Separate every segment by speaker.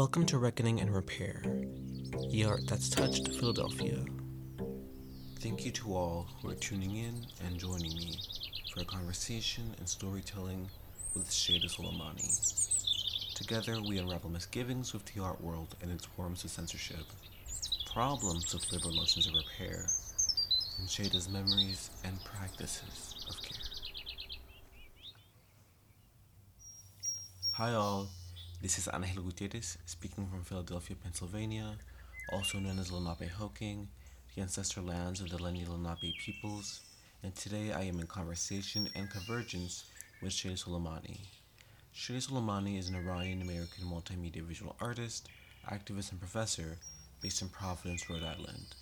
Speaker 1: Welcome to Reckoning and Repair, the art that's touched Philadelphia. Thank you to all who are tuning in and joining me for a conversation and storytelling with Sheida Soleimani. Together, we unravel misgivings with the art world and its forms of censorship, problems with liberal notions of repair, and Sheida's memories and practices of care. Hi, all. This is Angel Gutierrez speaking from Philadelphia, Pennsylvania, also known as Lenapehoking, the ancestral lands of the Lenni Lenape peoples, and today I am in conversation and convergence with Sheida Soleimani. Sheida Soleimani is an Iranian American multimedia visual artist, activist, and professor based in Providence, Rhode Island.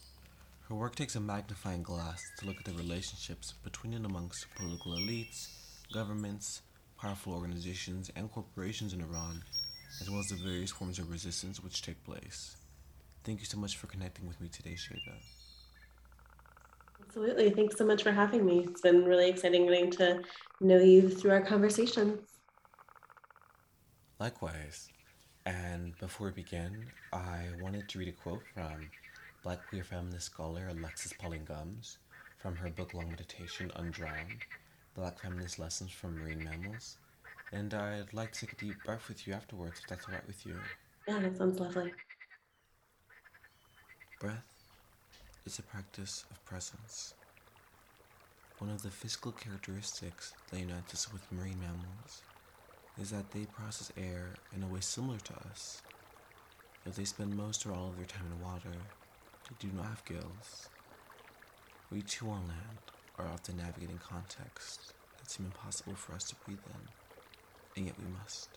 Speaker 1: Her work takes a magnifying glass to look at the relationships between and amongst political elites, governments, powerful organizations, and corporations in Iran as well as the various forms of resistance which take place. Thank you so much for connecting with me today, Sheida.
Speaker 2: Absolutely. Thanks so much for having me. It's been really exciting getting to know you through our conversations.
Speaker 1: Likewise. And before we begin, I wanted to read a quote from Black queer feminist scholar Alexis Pauline Gumbs from her book Long Meditation Undrowned Black Feminist Lessons from Marine Mammals and I'd like to take a deep breath with you afterwards, if that's all right with you.
Speaker 2: Yeah, that sounds lovely.
Speaker 1: Breath is a practice of presence. One of the physical characteristics that unites us with marine mammals is that they process air in a way similar to us. Though they spend most or all of their time in water, they do not have gills. We too on land are often navigating contexts that seem impossible for us to breathe in and yet we must.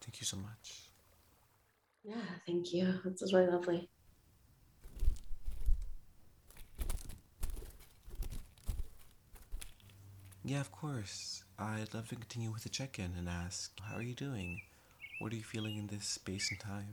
Speaker 1: Thank you so much.
Speaker 2: Yeah, thank you. This was really lovely.
Speaker 1: Yeah, of course. I'd love to continue with the check in and ask, how are you doing? What are you feeling in this space and time?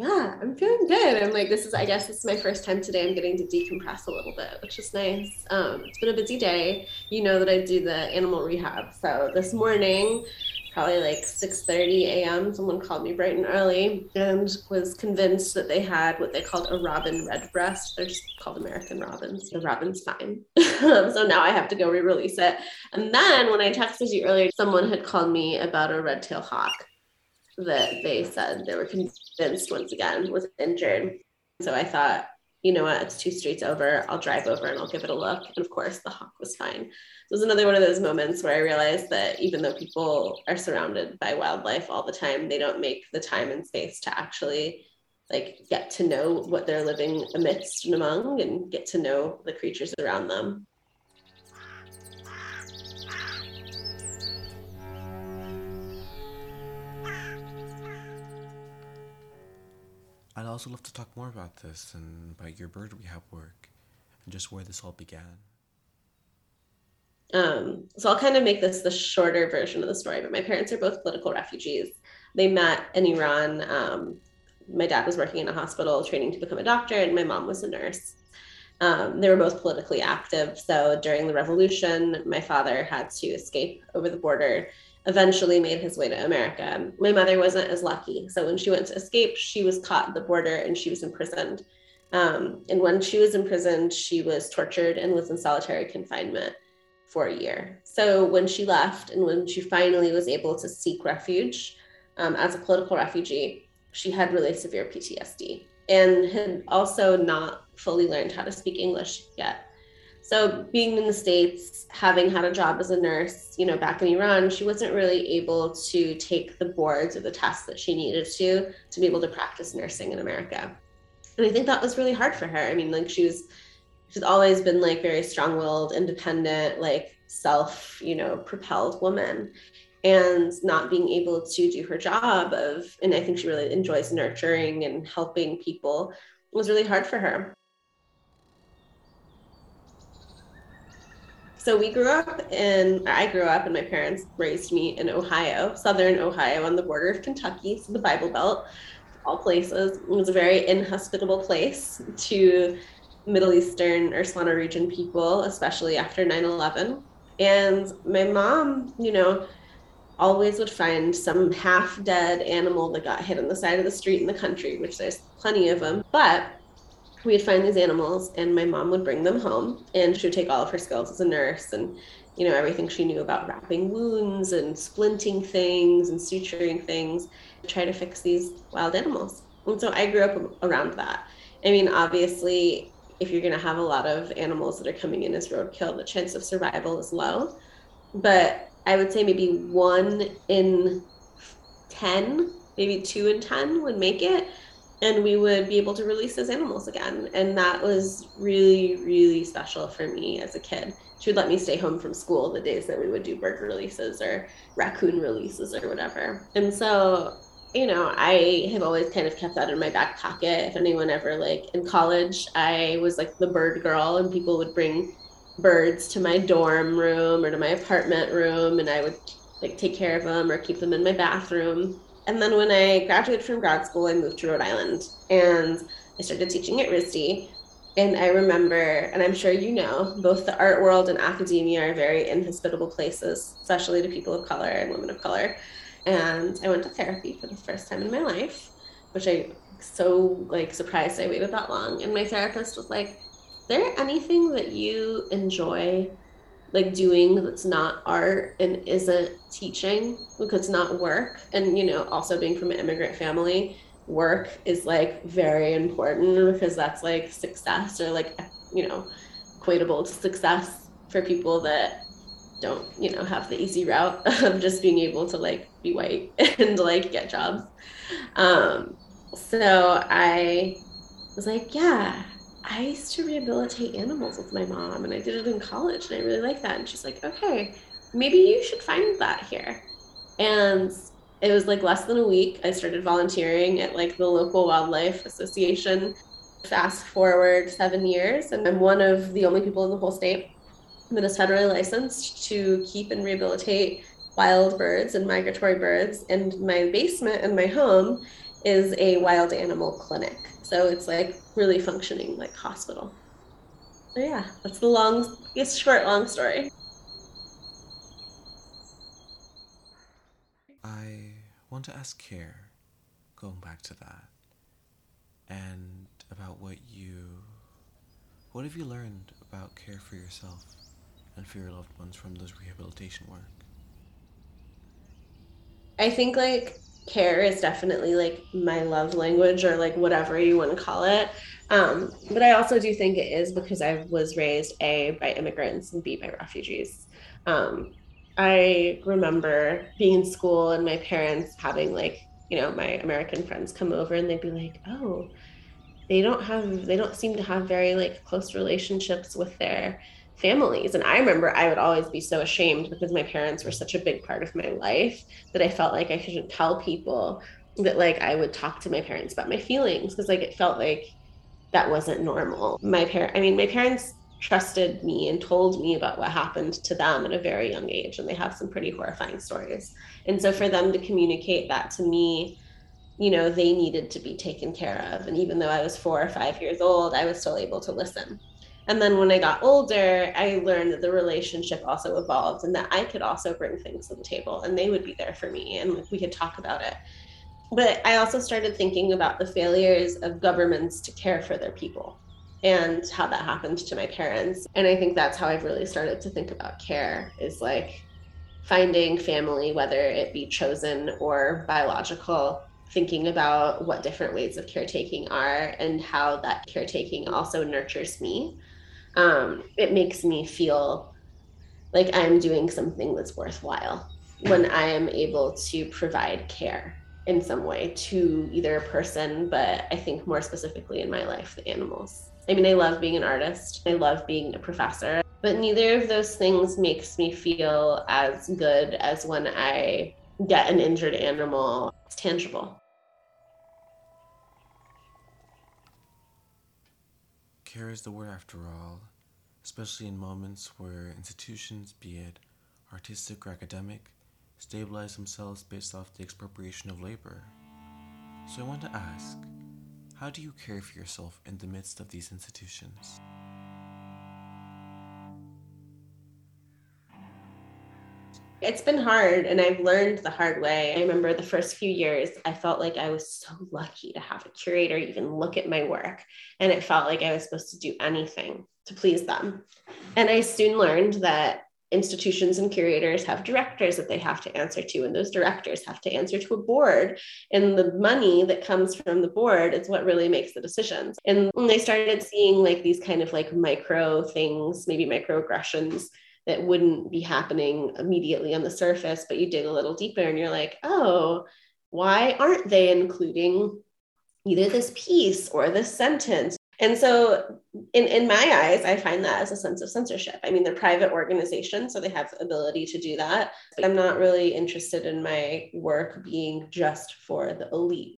Speaker 2: Yeah, I'm feeling good. I'm like, this is, I guess this is my first time today. I'm getting to decompress a little bit, which is nice. Um, it's been a busy day. You know that I do the animal rehab. So this morning, probably like 6.30 a.m., someone called me bright and early and was convinced that they had what they called a robin redbreast. They're just called American robins. The robin's fine. so now I have to go re-release it. And then when I texted you earlier, someone had called me about a red-tailed hawk that they said they were convinced once again was injured. So I thought, you know what, it's two streets over. I'll drive over and I'll give it a look. And of course, the hawk was fine. It was another one of those moments where I realized that even though people are surrounded by wildlife all the time, they don't make the time and space to actually like get to know what they're living amidst and among and get to know the creatures around them.
Speaker 1: I'd also love to talk more about this and about your bird rehab work and just where this all began.
Speaker 2: Um, so I'll kind of make this the shorter version of the story, but my parents are both political refugees. They met in Iran. Um, my dad was working in a hospital training to become a doctor, and my mom was a nurse. Um, they were both politically active. So during the revolution, my father had to escape over the border eventually made his way to America. My mother wasn't as lucky. So when she went to escape, she was caught at the border and she was imprisoned. Um, and when she was imprisoned, she was tortured and was in solitary confinement for a year. So when she left and when she finally was able to seek refuge um, as a political refugee, she had really severe PTSD and had also not fully learned how to speak English yet. So being in the States, having had a job as a nurse, you know, back in Iran, she wasn't really able to take the boards or the tests that she needed to to be able to practice nursing in America. And I think that was really hard for her. I mean, like she was she's always been like very strong-willed, independent, like self, you know, propelled woman. And not being able to do her job of, and I think she really enjoys nurturing and helping people was really hard for her. So we grew up in, I grew up and my parents raised me in Ohio, Southern Ohio on the border of Kentucky, so the Bible Belt, all places. It was a very inhospitable place to Middle Eastern or SWANA region people, especially after 9 11. And my mom, you know, always would find some half dead animal that got hit on the side of the street in the country, which there's plenty of them. But we'd find these animals and my mom would bring them home and she would take all of her skills as a nurse and you know everything she knew about wrapping wounds and splinting things and suturing things to try to fix these wild animals. And so i grew up around that. I mean obviously if you're going to have a lot of animals that are coming in as roadkill the chance of survival is low. But i would say maybe one in 10 maybe two in 10 would make it and we would be able to release those animals again. And that was really, really special for me as a kid. She would let me stay home from school the days that we would do bird releases or raccoon releases or whatever. And so, you know, I have always kind of kept that in my back pocket. If anyone ever, like in college, I was like the bird girl, and people would bring birds to my dorm room or to my apartment room, and I would like take care of them or keep them in my bathroom and then when I graduated from grad school, I moved to Rhode Island and I started teaching at RISD. And I remember, and I'm sure you know, both the art world and academia are very inhospitable places, especially to people of color and women of color. And I went to therapy for the first time in my life, which I so like surprised I waited that long. And my therapist was like, "Is there anything that you enjoy like doing that's not art and isn't teaching because it's not work. And you know also being from an immigrant family work is like very important because that's like success or like you know equatable to success for people that don't you know have the easy route of just being able to like be white and like get jobs. Um so i was like yeah I used to rehabilitate animals with my mom and I did it in college and I really like that. And she's like, okay, maybe you should find that here. And it was like less than a week. I started volunteering at like the local wildlife association. Fast forward seven years, and I'm one of the only people in the whole state that is federally licensed to keep and rehabilitate wild birds and migratory birds. And my basement in my home is a wild animal clinic. So it's like really functioning like hospital. So yeah, that's the long, it's short, long story.
Speaker 1: I want to ask Care, going back to that, and about what you, what have you learned about care for yourself and for your loved ones from those rehabilitation work?
Speaker 2: I think like care is definitely like my love language or like whatever you want to call it. Um, but I also do think it is because I was raised A by immigrants and B by refugees. Um, I remember being in school and my parents having like, you know, my American friends come over and they'd be like, oh, they don't have, they don't seem to have very like close relationships with their families. And I remember I would always be so ashamed because my parents were such a big part of my life that I felt like I shouldn't tell people that like I would talk to my parents about my feelings because like it felt like that wasn't normal. My parent I mean my parents trusted me and told me about what happened to them at a very young age and they have some pretty horrifying stories. And so for them to communicate that to me you know they needed to be taken care of and even though i was four or five years old i was still able to listen and then when I got older, I learned that the relationship also evolved and that I could also bring things to the table and they would be there for me and we could talk about it. But I also started thinking about the failures of governments to care for their people and how that happened to my parents. And I think that's how I've really started to think about care is like finding family, whether it be chosen or biological, thinking about what different ways of caretaking are and how that caretaking also nurtures me um, it makes me feel like I'm doing something that's worthwhile when I am able to provide care in some way to either a person, but I think more specifically in my life, the animals. I mean, I love being an artist, I love being a professor, but neither of those things makes me feel as good as when I get an injured animal. It's tangible.
Speaker 1: Care is the word after all, especially in moments where institutions, be it artistic or academic, stabilize themselves based off the expropriation of labor. So I want to ask How do you care for yourself in the midst of these institutions?
Speaker 2: It's been hard and I've learned the hard way. I remember the first few years, I felt like I was so lucky to have a curator even look at my work. And it felt like I was supposed to do anything to please them. And I soon learned that institutions and curators have directors that they have to answer to, and those directors have to answer to a board. And the money that comes from the board is what really makes the decisions. And when I started seeing like these kind of like micro things, maybe microaggressions that wouldn't be happening immediately on the surface, but you dig a little deeper and you're like, oh, why aren't they including either this piece or this sentence? And so, in, in my eyes, I find that as a sense of censorship. I mean, they're private organizations, so they have the ability to do that. But I'm not really interested in my work being just for the elite.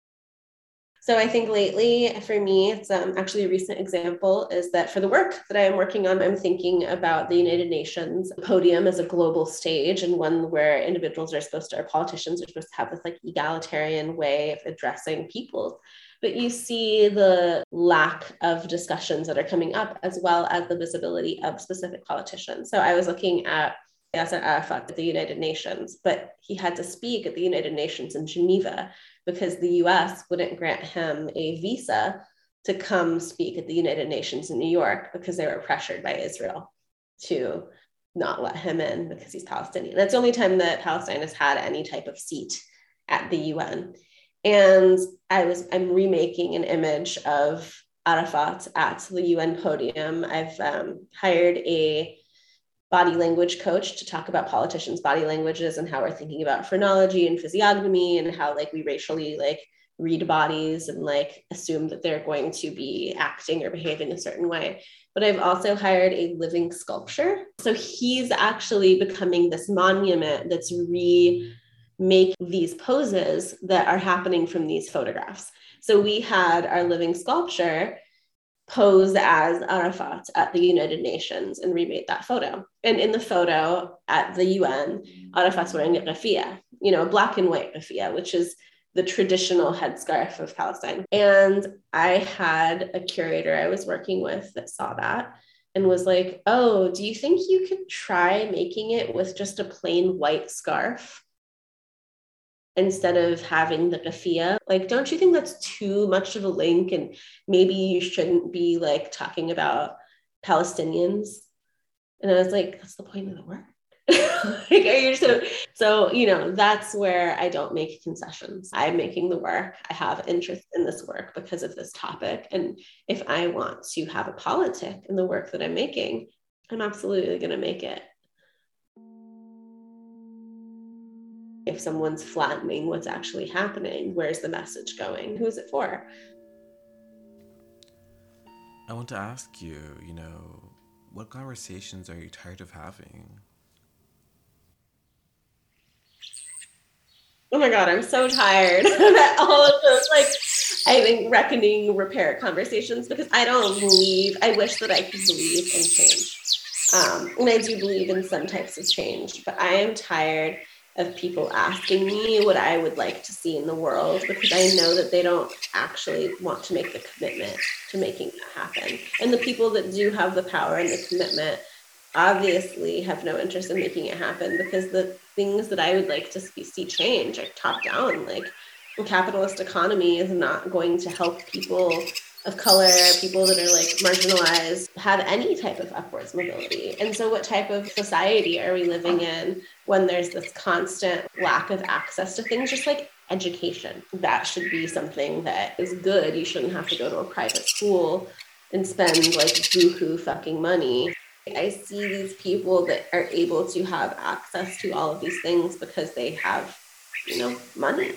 Speaker 2: So I think lately for me, it's um, actually a recent example is that for the work that I am working on, I'm thinking about the United Nations podium as a global stage and one where individuals are supposed to, or politicians are supposed to have this like egalitarian way of addressing people. But you see the lack of discussions that are coming up, as well as the visibility of specific politicians. So I was looking at Yasser Arafat at the United Nations, but he had to speak at the United Nations in Geneva because the US wouldn't grant him a visa to come speak at the United Nations in New York because they were pressured by Israel to not let him in because he's Palestinian. That's the only time that Palestine has had any type of seat at the UN. And I was I'm remaking an image of Arafat at the UN podium. I've um, hired a body language coach to talk about politicians' body languages and how we're thinking about phrenology and physiognomy and how like we racially like read bodies and like assume that they're going to be acting or behaving a certain way. But I've also hired a living sculpture. So he's actually becoming this monument that's remake these poses that are happening from these photographs. So we had our living sculpture pose as Arafat at the United Nations and remade that photo. And in the photo at the UN, Arafat's wearing a kafia, you know, a black and white kafia, which is the traditional headscarf of Palestine. And I had a curator I was working with that saw that and was like, Oh, do you think you could try making it with just a plain white scarf? Instead of having the kafia like don't you think that's too much of a link? And maybe you shouldn't be like talking about palestinians. And i was like that's the point of the work. Like are you so so you know that's where i don't make concessions. I'm making the work. I have interest in this work because of this topic. And if i want to have a politic in the work that i'm making i'm absolutely going to make it if someone's flattening what's actually happening where's the message going? Who's it for?
Speaker 1: I want to ask you you know what conversations are you tired of having?
Speaker 2: Oh my god i'm so tired of all of those like i think reckoning repair conversations because i don't believe i wish that i could believe in change. Um, and i do believe in some types of change but i am tired of people asking me what I would like to see in the world because I know that they don't actually want to make the commitment to making that happen. And the people that do have the power and the commitment obviously have no interest in making it happen because the things that I would like to see change are top down. Like a capitalist economy is not going to help people of color, people that are like marginalized, have any type of upwards mobility. And so, what type of society are we living in when there's this constant lack of access to things, just like education? That should be something that is good. You shouldn't have to go to a private school and spend like buku fucking money. I see these people that are able to have access to all of these things because they have, you know, money.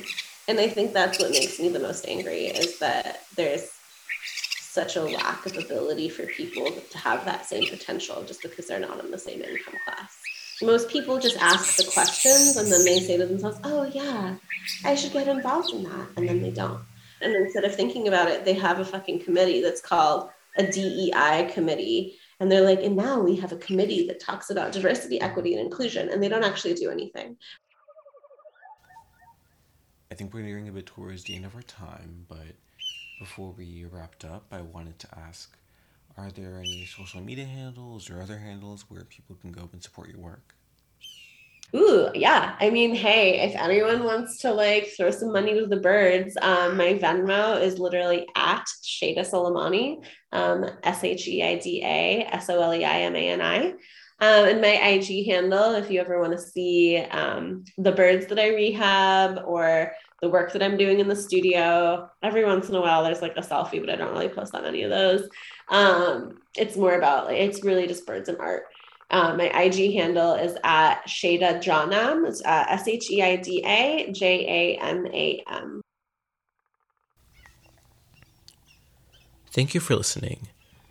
Speaker 2: And I think that's what makes me the most angry is that there's such a lack of ability for people to have that same potential just because they're not in the same income class. Most people just ask the questions and then they say to themselves, oh, yeah, I should get involved in that. And then they don't. And instead of thinking about it, they have a fucking committee that's called a DEI committee. And they're like, and now we have a committee that talks about diversity, equity, and inclusion. And they don't actually do anything.
Speaker 1: I think we're nearing a bit towards the end of our time, but before we wrapped up, I wanted to ask are there any social media handles or other handles where people can go and support your work?
Speaker 2: Ooh, yeah. I mean, hey, if anyone wants to like throw some money to the birds, um, my Venmo is literally at Sheida Soleimani, um, S H E I D A S O L E I M A N I. Um, and my IG handle, if you ever want to see um, the birds that I rehab or the work that I'm doing in the studio, every once in a while there's like a selfie, but I don't really post that many of those. Um, it's more about like, it's really just birds and art. Um, my IG handle is at Sheida Janam. It's uh, S H E I D A J A M A M.
Speaker 1: Thank you for listening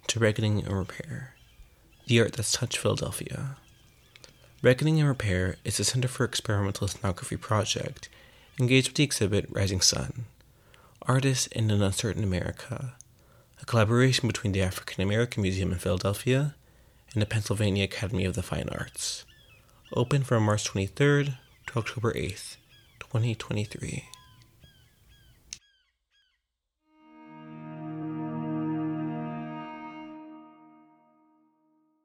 Speaker 1: to Reckoning and Repair, the art that's touched Philadelphia. Reckoning and Repair is a Center for Experimental Ethnography project engaged with the exhibit Rising Sun Artists in an Uncertain America, a collaboration between the African American Museum in Philadelphia and the Pennsylvania Academy of the Fine Arts. Open from March 23rd to October 8th, 2023.